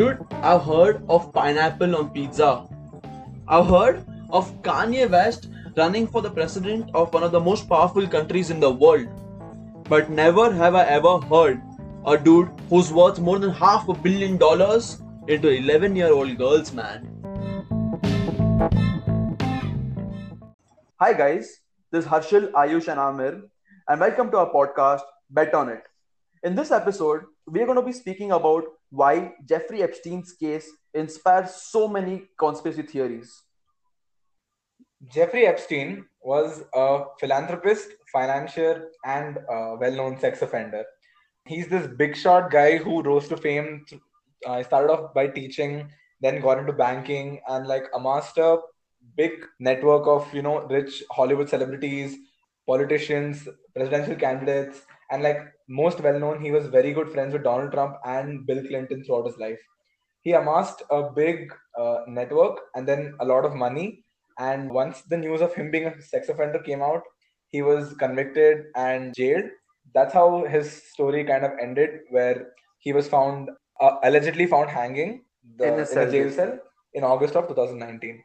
Dude, I've heard of pineapple on pizza. I've heard of Kanye West running for the president of one of the most powerful countries in the world. But never have I ever heard a dude who's worth more than half a billion dollars into 11 year old girls, man. Hi, guys. This is Harshil, Ayush, and Amir, and welcome to our podcast, Bet on It. In this episode, we are going to be speaking about why Jeffrey Epstein's case inspires so many conspiracy theories. Jeffrey Epstein was a philanthropist, financier, and well known sex offender. He's this big shot guy who rose to fame. Uh, started off by teaching, then got into banking, and like amassed a big network of you know rich Hollywood celebrities, politicians, presidential candidates, and like most well known, he was very good friends with Donald Trump and Bill Clinton throughout his life. He amassed a big uh, network and then a lot of money. And once the news of him being a sex offender came out, he was convicted and jailed. That's how his story kind of ended, where he was found uh, allegedly found hanging the, in, a in a jail cell in August of 2019.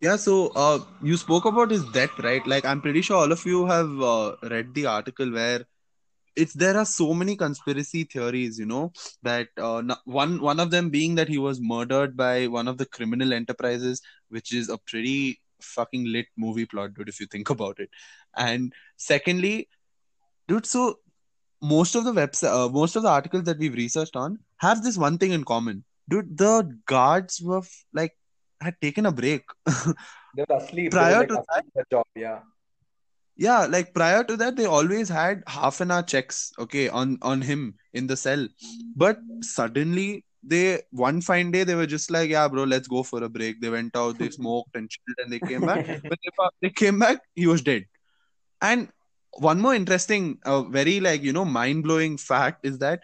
Yeah, so uh, you spoke about his death, right? Like, I'm pretty sure all of you have uh, read the article where it's there are so many conspiracy theories you know that uh, one one of them being that he was murdered by one of the criminal enterprises which is a pretty fucking lit movie plot dude if you think about it. And secondly dude so most of the website uh, most of the articles that we've researched on have this one thing in common. Dude the guards were f- like had taken a break. They were asleep. Prior were, like, to that job yeah yeah like prior to that they always had half an hour checks okay on on him in the cell. But suddenly they one fine day they were just like yeah bro let's go for a break. They went out they smoked and chilled and they came back. But they, they came back he was dead. And one more interesting uh, very like you know mind-blowing fact is that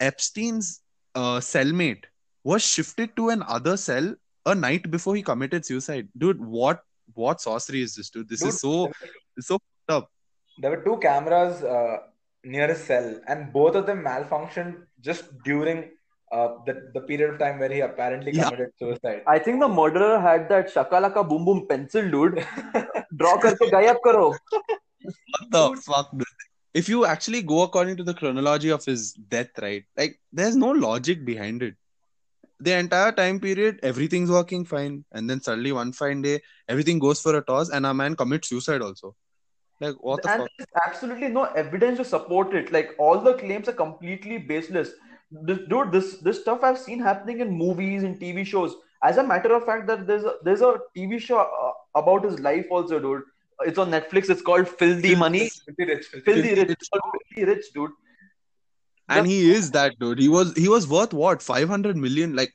epstein's uh, cellmate was shifted to another cell a night before he committed suicide. Dude what what sorcery is this dude? This dude, is so so up. There were two cameras uh, near his cell, and both of them malfunctioned just during uh, the, the period of time where he apparently committed yeah. suicide. I think the murderer had that shakalaka boom boom pencil, dude. Draw karke gayab karo. What the fuck, dude? If you actually go according to the chronology of his death, right? Like, there's no logic behind it. The entire time period, everything's working fine, and then suddenly one fine day, everything goes for a toss, and a man commits suicide also. Like what the and fuck? there's absolutely no evidence to support it. Like all the claims are completely baseless. This, dude, this this stuff I've seen happening in movies and TV shows. As a matter of fact, that there's a, there's a TV show uh, about his life also, dude. It's on Netflix. It's called Filthy Money. Filthy Rich. Filthy Rich. Filthy Rich, dude. And he is that dude. He was he was worth what? Five hundred million, like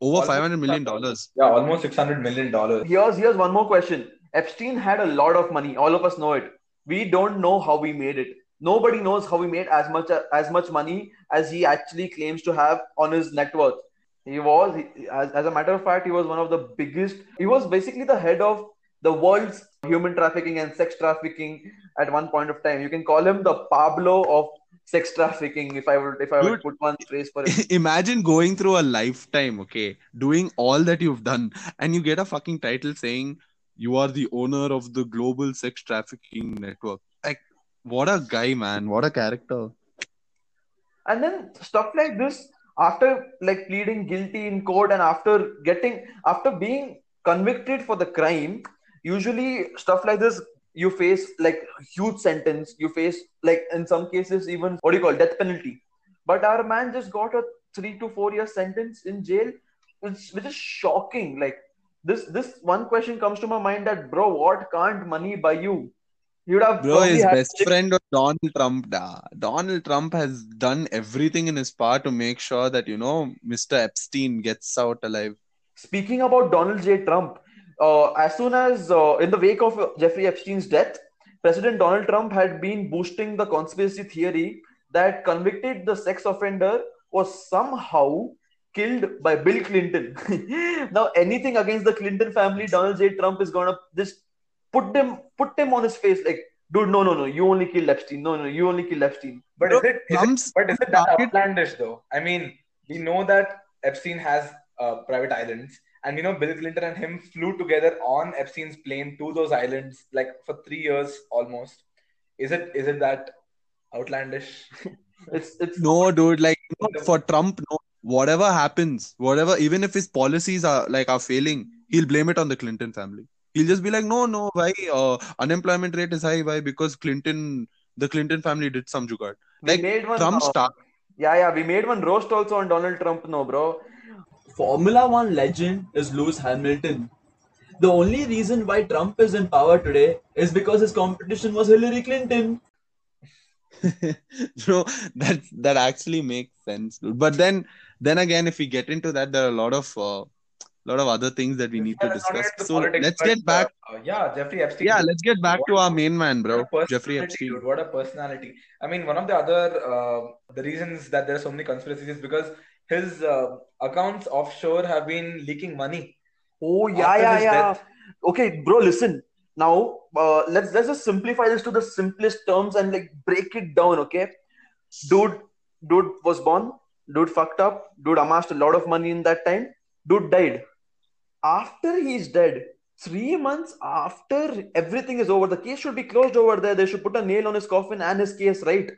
over five hundred million dollars. Yeah, almost six hundred million dollars. Here's here's one more question. Epstein had a lot of money. All of us know it we don't know how we made it. Nobody knows how he made as much as much money as he actually claims to have on his net worth. He was he, as, as a matter of fact he was one of the biggest he was basically the head of the world's human trafficking and sex trafficking at one point of time. You can call him the pablo of sex trafficking if i would if i would put one phrase for it. imagine going through a lifetime okay doing all that you've done and you get a fucking title saying you are the owner of the global sex trafficking network. Like what a guy man. What a character. And then stuff like this after like pleading guilty in court and after getting after being convicted for the crime usually stuff like this you face like huge sentence. You face like in some cases even what do you call death penalty. But our man just got a three to four year sentence in jail which, which is shocking. Like this this one question comes to my mind that bro, what can't money buy you? You'd have bro, his best friend Donald Trump. Da. Donald Trump has done everything in his power to make sure that you know Mr. Epstein gets out alive. Speaking about Donald J. Trump, uh, as soon as uh, in the wake of Jeffrey Epstein's death, President Donald Trump had been boosting the conspiracy theory that convicted the sex offender was somehow killed by Bill Clinton. now, anything against the Clinton family, Donald J. Trump is gonna just put them put them on his face like, dude, no, no, no, you only killed Epstein. No, no, you only killed Epstein. But is it, is it but is it that outlandish though? I mean, we know that Epstein has uh, private islands, and you know Bill Clinton and him flew together on Epstein's plane to those islands like for three years almost. Is it is it that outlandish? It's it's No, dude, like you know, for Trump, no, whatever happens, whatever, even if his policies are like are failing, he'll blame it on the Clinton family. He'll just be like, no, no, why? Uh, unemployment rate is high. Why? Because Clinton, the Clinton family did some jugaad. we Like made one. Trump uh, start. yeah, yeah, we made one roast also on Donald Trump, no, bro. Formula One legend is Lewis Hamilton. The only reason why Trump is in power today is because his competition was Hillary Clinton. no, that that actually makes sense. But then, then again, if we get into that, there are a lot of uh, lot of other things that we need to Yeah, let's discuss. So politics, let's get back. uh, uh, yeah, Jeffrey Epstein. Yeah, let's get back to our main man, bro, What a Jeffrey personality, Epstein. dude. What a personality. I mean, one of the other uh, the reasons that there are so many conspiracies is because his uh, accounts offshore have been leaking money. Oh yeah, yeah, yeah. death. Okay, bro, listen. Now, uh, let's let's just simplify this to the simplest terms and like break it down. Okay, dude, dude was born. Dude fucked up. Dude amassed a lot of money in that time. Dude died. After he's dead, three months after everything is over, the case should be closed over there. They should put a nail on his coffin and his case right.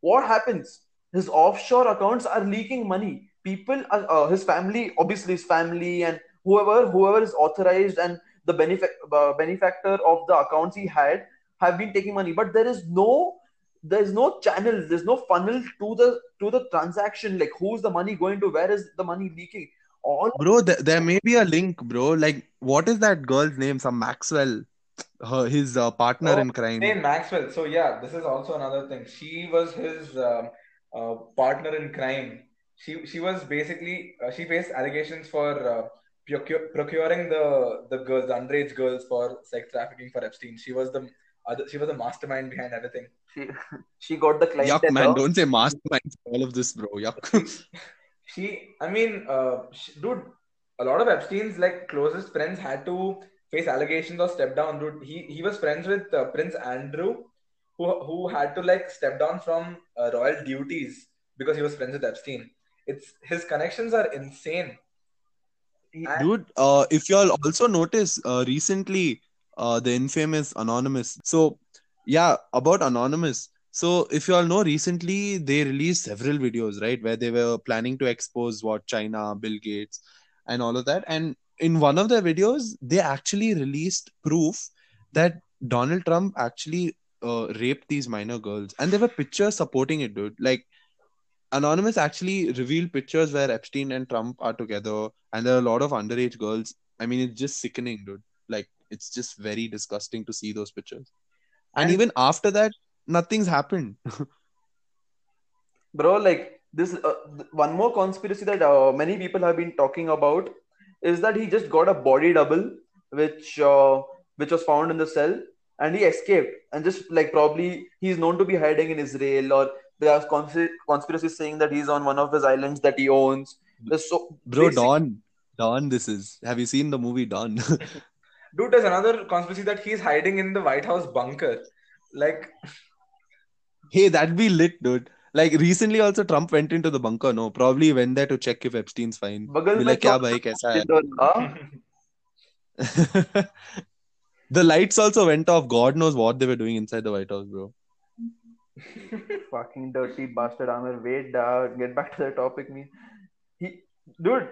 What happens? His offshore accounts are leaking money. People, are, uh, his family, obviously his family and whoever whoever is authorized and the benefic- uh, benefactor of the accounts he had have been taking money but there is no there's no channel there's no funnel to the to the transaction like who's the money going to where is the money leaking all Bro, th- there may be a link, bro. Like, what is that girl's name? Some Maxwell, her, his uh, partner Oh, in crime. Jane Maxwell. So yeah, this is also another thing. She was his um, uh, partner in crime. She she was basically uh, she faced allegations for uh, procure, procuring the the girls, the underage girls, for sex trafficking for Epstein. She was the other, she was a mastermind behind everything. she, she got the client Yuck, man. Don't say mastermind for all of this, bro. Yuck. She, I mean, uh, sh dude, a lot of Epstein's like closest friends had to face allegations or step down. Dude, he he was friends with uh, Prince Andrew, who who had to like step down from uh, royal duties because he was friends with Epstein. It's his connections are insane. And- Dude, uh, if you all also notice, uh, recently, uh, the infamous Anonymous. So, yeah, about Anonymous. So, if you all know, recently they released several videos, right, where they were planning to expose what China, Bill Gates, and all of that. And in one of their videos, they actually released proof that Donald Trump actually uh, raped these minor girls, and there were pictures supporting it, dude. Like, Anonymous actually revealed pictures where Epstein and Trump are together, and there are a lot of underage girls. I mean, it's just sickening, dude. Like, it's just very disgusting to see those pictures. And, And- even after that, nothing's happened. bro like this uh, one more conspiracy that uh, many people have been talking about is that he just got a body double which uh, which was found in the cell and he escaped and just like probably he's known to be hiding in israel or there are consp- conspiracies saying that he's on one of his islands that he owns There's so Bro, basic- Don. Don, this is. Have you seen the movie Don? dude, there's another conspiracy that he's hiding in the White House bunker. Like, hey, that'd be lit, dude. Like recently, also Trump went into the bunker. No, probably went there to check if Epstein's fine. Be like, kya bhai, kaisa hai? the lights also went off. God knows what they were doing inside the White House, bro. Fucking dirty bastard armor. Wait, uh, get back to the topic. Me, he, dude.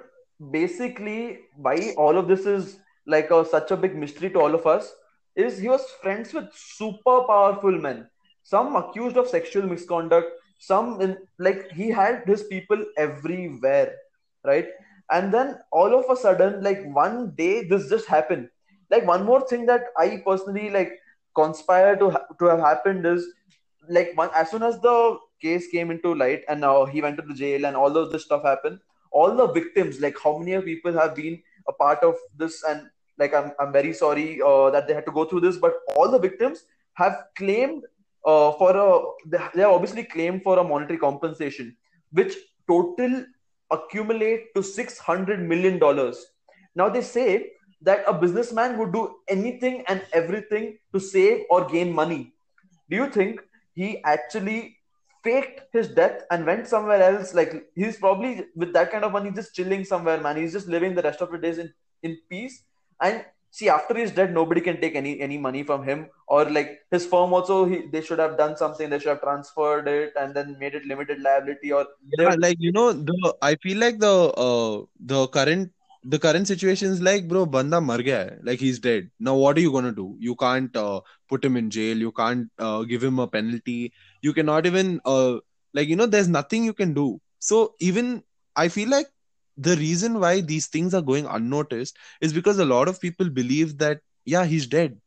Basically, why all of this is like a, such a big mystery to all of us is he was friends with super powerful men. Some accused of sexual misconduct. Some in like he had his people everywhere, right? And then all of a sudden, like one day, this just happened. Like one more thing that I personally like conspire to ha- to have happened is like one as soon as the case came into light and now he went to the jail and all of this stuff happened all the victims like how many people have been a part of this and like i'm, I'm very sorry uh, that they had to go through this but all the victims have claimed uh, for a they have obviously claimed for a monetary compensation which total accumulate to 600 million dollars now they say that a businessman would do anything and everything to save or gain money do you think he actually faked his death and went somewhere else. Like he's probably with that kind of money just chilling somewhere, man. He's just living the rest of the days in, in peace. And see, after he's dead, nobody can take any any money from him. Or like his firm also, he, they should have done something. They should have transferred it and then made it limited liability. Or Yeah, like you know, the I feel like the uh the current the current situation is like, bro, banda mar gaya hai. Like he's dead. Now what are you gonna do? You can't uh, put him in jail. You can't uh, give him a penalty. You cannot even uh like you know, there's nothing you can do. So even I feel like the reason why these things are going unnoticed is because a lot of people believe that yeah, he's dead.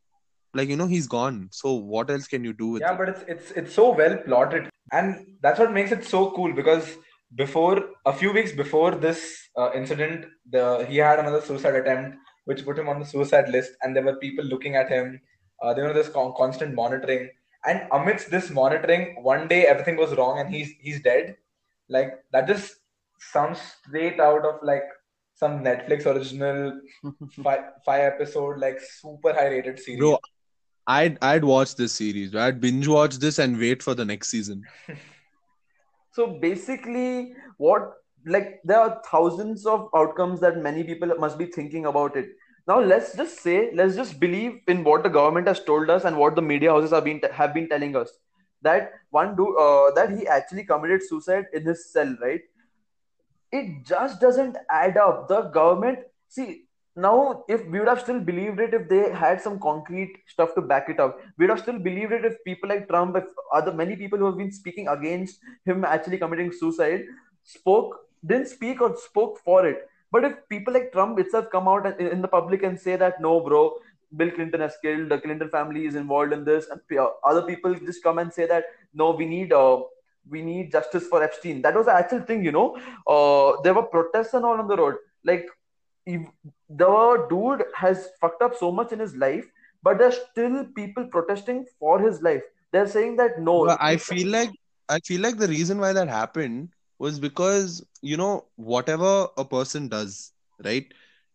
Like you know, he's gone. So what else can you do with Yeah, it? but it's it's it's so well plotted, and that's what makes it so cool. Because before a few weeks before this uh, incident, the he had another suicide attempt, which put him on the suicide list, and there were people looking at him. Uh, there was this con- constant monitoring, and amidst this monitoring, one day everything was wrong, and he's he's dead. Like that just sounds straight out of like some Netflix original five five episode like super high rated series. Bro, I'd I'd watch this series. I'd binge watch this and wait for the next season. So basically, what like there are thousands of outcomes that many people must be thinking about it. Now let's just say, let's just believe in what the government has told us and what the media houses have been have been telling us that one do uh, that he actually committed suicide in his cell, right? It just doesn't add up. The government, see, now if we would have still believed it if they had some concrete stuff to back it up, we would have still believed it if people like Trump, if other many people who have been speaking against him actually committing suicide spoke didn't speak or spoke for it but if people like trump itself come out in the public and say that no bro bill clinton has killed the clinton family is involved in this and other people just come and say that no we need uh, we need justice for epstein. That was the actual thing you know. Uh, there were protests and all on the road. Like if the dude has fucked up so much in his life but there's still people protesting for his life. They're saying that no. But I feel like I feel like the reason why that happened was because you know whatever a person does, right?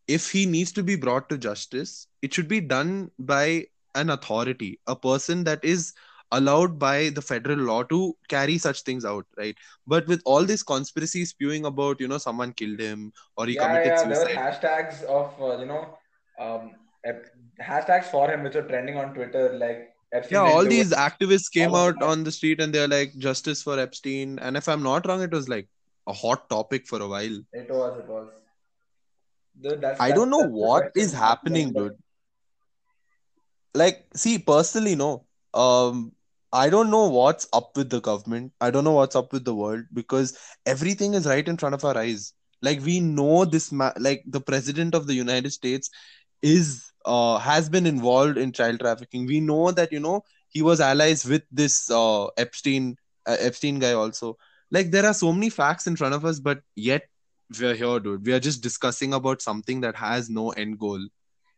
If he needs to be brought to justice, it should be done by an authority, a person that is allowed by the federal law to carry such things out, right? But with all this conspiracy spewing about, you know, someone killed him or he yeah, committed yeah, there were hashtags of uh, you know um, hashtags for him which were trending on Twitter like Epstein Yeah, all these activists came out on the street and they're like, justice for Epstein. And if I'm not wrong, it was like a hot topic for a while. It was, it was. That's, I don't know what is happening, dude. Like, see, personally, no. Um, I don't know what's up with the government. I don't know what's up with the world because everything is right in front of our eyes. Like we know this, ma- like the president of the United States is uh has been involved in child trafficking. We know that you know he was allies with this uh Epstein uh, Epstein guy also. Like there are so many facts in front of us, but yet we're here, dude. We are just discussing about something that has no end goal.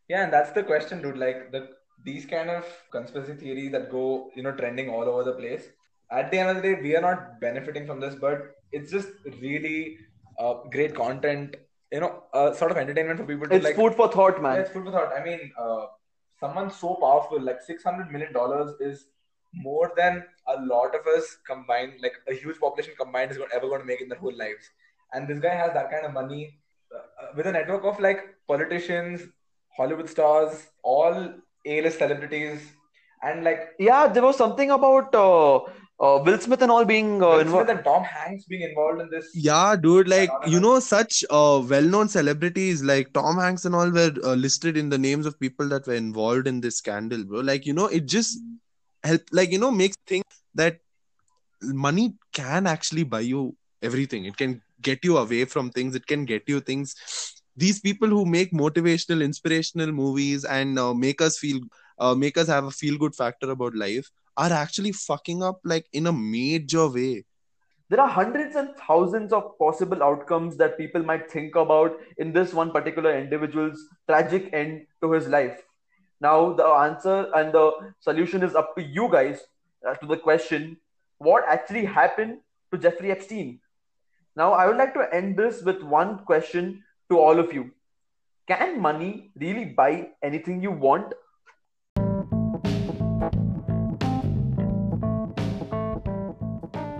Yeah, and that's the question, dude. Like the these kind of conspiracy theories that go, you know, trending all over the place. At the end of the day, we are not benefiting from this, but it's just really uh, great content. You know, uh, sort of entertainment for people to it's like. food for thought Yeah, man it's food for thought. I mean, uh, someone so powerful, like six hundred million dollars, is more than a lot of us combined, like a huge population combined, is ever going to make in their whole lives. And this guy has that kind of money uh, uh, with a network of like politicians, Hollywood stars, all A-list celebrities, and like Yeah, there was something about uh, uh, Will Smith and all being uh, Will involved. Smith and Tom Hanks being involved in this. Yeah, dude, like you know, such uh, well-known celebrities like Tom Hanks and all were uh, listed in the names of people that were involved in this scandal, bro. Like, you know, it just help, like, you know, makes think that money can actually buy you everything. It can get you away from things. It can get you things. These people who make motivational, inspirational movies and uh, make us feel, uh, make us have a feel-good factor about life are actually fucking up like in a major way. There are hundreds and thousands of possible outcomes that people might think about in this one particular individual's tragic end to his life. Now, the answer and the solution is up to you guys uh, to the question what actually happened to Jeffrey Epstein? Now, I would like to end this with one question to all of you Can money really buy anything you want?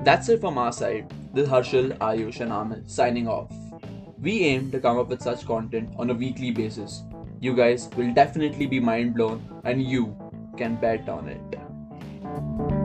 That's it from our side. This is Harshal, Ayush, and Amit signing off. We aim to come up with such content on a weekly basis. You guys will definitely be mind blown, and you can bet on it.